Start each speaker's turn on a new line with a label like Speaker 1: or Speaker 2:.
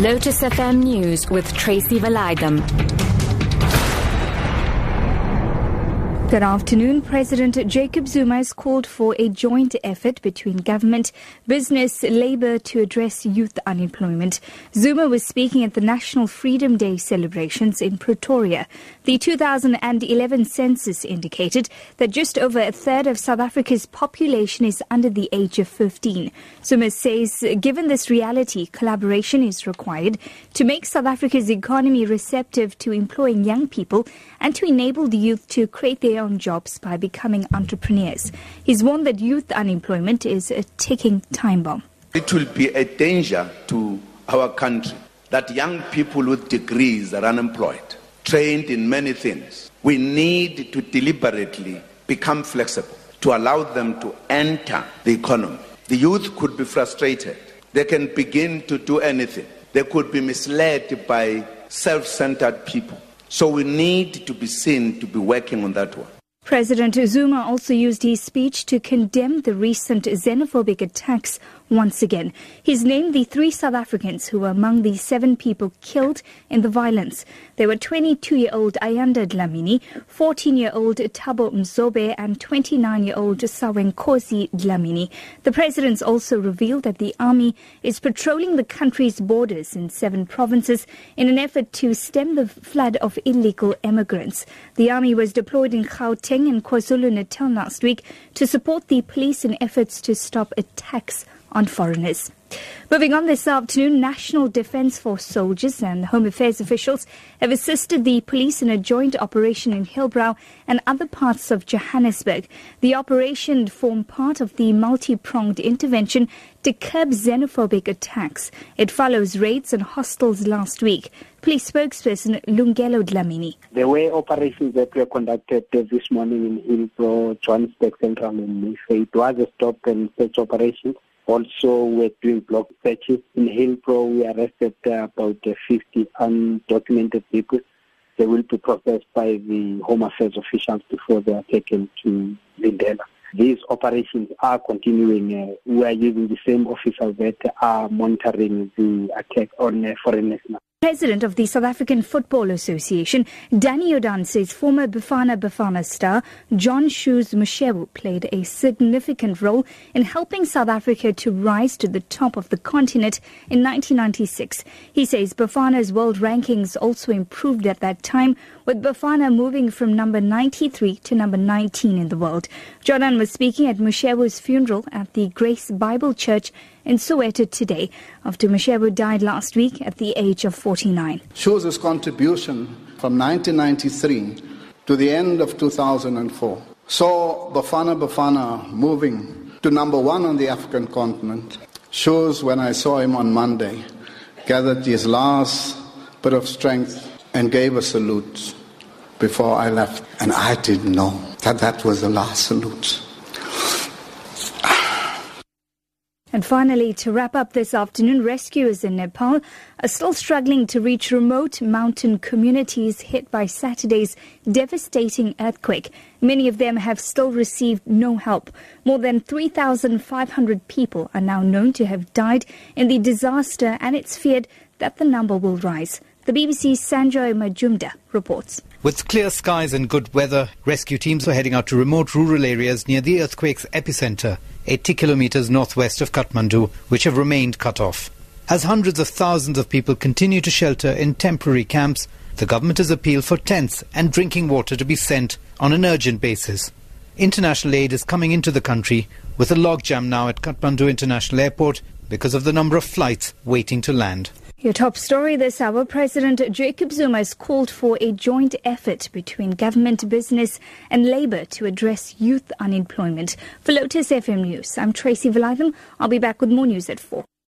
Speaker 1: Lotus FM News with Tracy Valaydham.
Speaker 2: Good afternoon. President Jacob Zuma has called for a joint effort between government, business, labour to address youth unemployment. Zuma was speaking at the National Freedom Day celebrations in Pretoria. The 2011 census indicated that just over a third of South Africa's population is under the age of 15. Zuma says, given this reality, collaboration is required to make South Africa's economy receptive to employing young people and to enable the youth to create their own jobs by becoming entrepreneurs. He's warned that youth unemployment is a ticking time bomb.
Speaker 3: It will be a danger to our country that young people with degrees are unemployed, trained in many things. We need to deliberately become flexible to allow them to enter the economy. The youth could be frustrated. They can begin to do anything. They could be misled by self centered people. So we need to be seen to be working on that one.
Speaker 2: President Zuma also used his speech to condemn the recent xenophobic attacks once again. He's named the three South Africans who were among the seven people killed in the violence. They were 22-year-old Ayanda Dlamini, 14-year-old Thabo Mzobe and 29-year-old Sawenkosi Dlamini. The president's also revealed that the army is patrolling the country's borders in seven provinces in an effort to stem the flood of illegal immigrants. The army was deployed in Gauteng and KwaZulu-Natal last week to support the police in efforts to stop attacks on foreigners. Moving on this afternoon, National Defence Force soldiers and Home Affairs officials have assisted the police in a joint operation in Hillbrow and other parts of Johannesburg. The operation formed part of the multi-pronged intervention to curb xenophobic attacks. It follows raids on hostels last week. Police spokesperson Lungelo Dlamini.
Speaker 4: There were operations that were conducted this morning in Hillbrow, Johannesburg Central and Mayfair. It was a stop and search operation. Also, we're doing block searches. In Hillbrow, we arrested uh, about uh, 50 undocumented people. They will be processed by the Home Affairs officials before they are taken to Lindela. These operations are continuing. Uh, we are using the same officers that are monitoring the attack on uh, foreigners now.
Speaker 2: President of the South African Football Association, Danny Jordaan, says former Bafana Bafana star John Shoes Moshoeu played a significant role in helping South Africa to rise to the top of the continent in 1996. He says Bafana's world rankings also improved at that time, with Bafana moving from number 93 to number 19 in the world. Jordaan was speaking at Moshoeu's funeral at the Grace Bible Church in Soweto today after Moshoeu died last week at the age of 49.
Speaker 5: Shoes his contribution from 1993 to the end of 2004. Saw Bafana Bafana moving to number one on the African continent. Shoes when I saw him on Monday, gathered his last bit of strength and gave a salute before I left. And I didn't know that that was the last salute.
Speaker 2: And finally, to wrap up this afternoon, rescuers in Nepal are still struggling to reach remote mountain communities hit by Saturday's devastating earthquake. Many of them have still received no help. More than 3,500 people are now known to have died in the disaster, and it's feared that the number will rise. The BBC's Sanjoy Majumdar reports.
Speaker 6: With clear skies and good weather, rescue teams were heading out to remote rural areas near the earthquake's epicenter, 80 kilometers northwest of Kathmandu, which have remained cut off. As hundreds of thousands of people continue to shelter in temporary camps, the government has appealed for tents and drinking water to be sent on an urgent basis. International aid is coming into the country with a logjam now at Kathmandu International Airport because of the number of flights waiting to land.
Speaker 2: Your top story this hour President Jacob Zuma has called for a joint effort between government, business, and labour to address youth unemployment. For Lotus FM News, I'm Tracy Valaydham. I'll be back with more news at 4.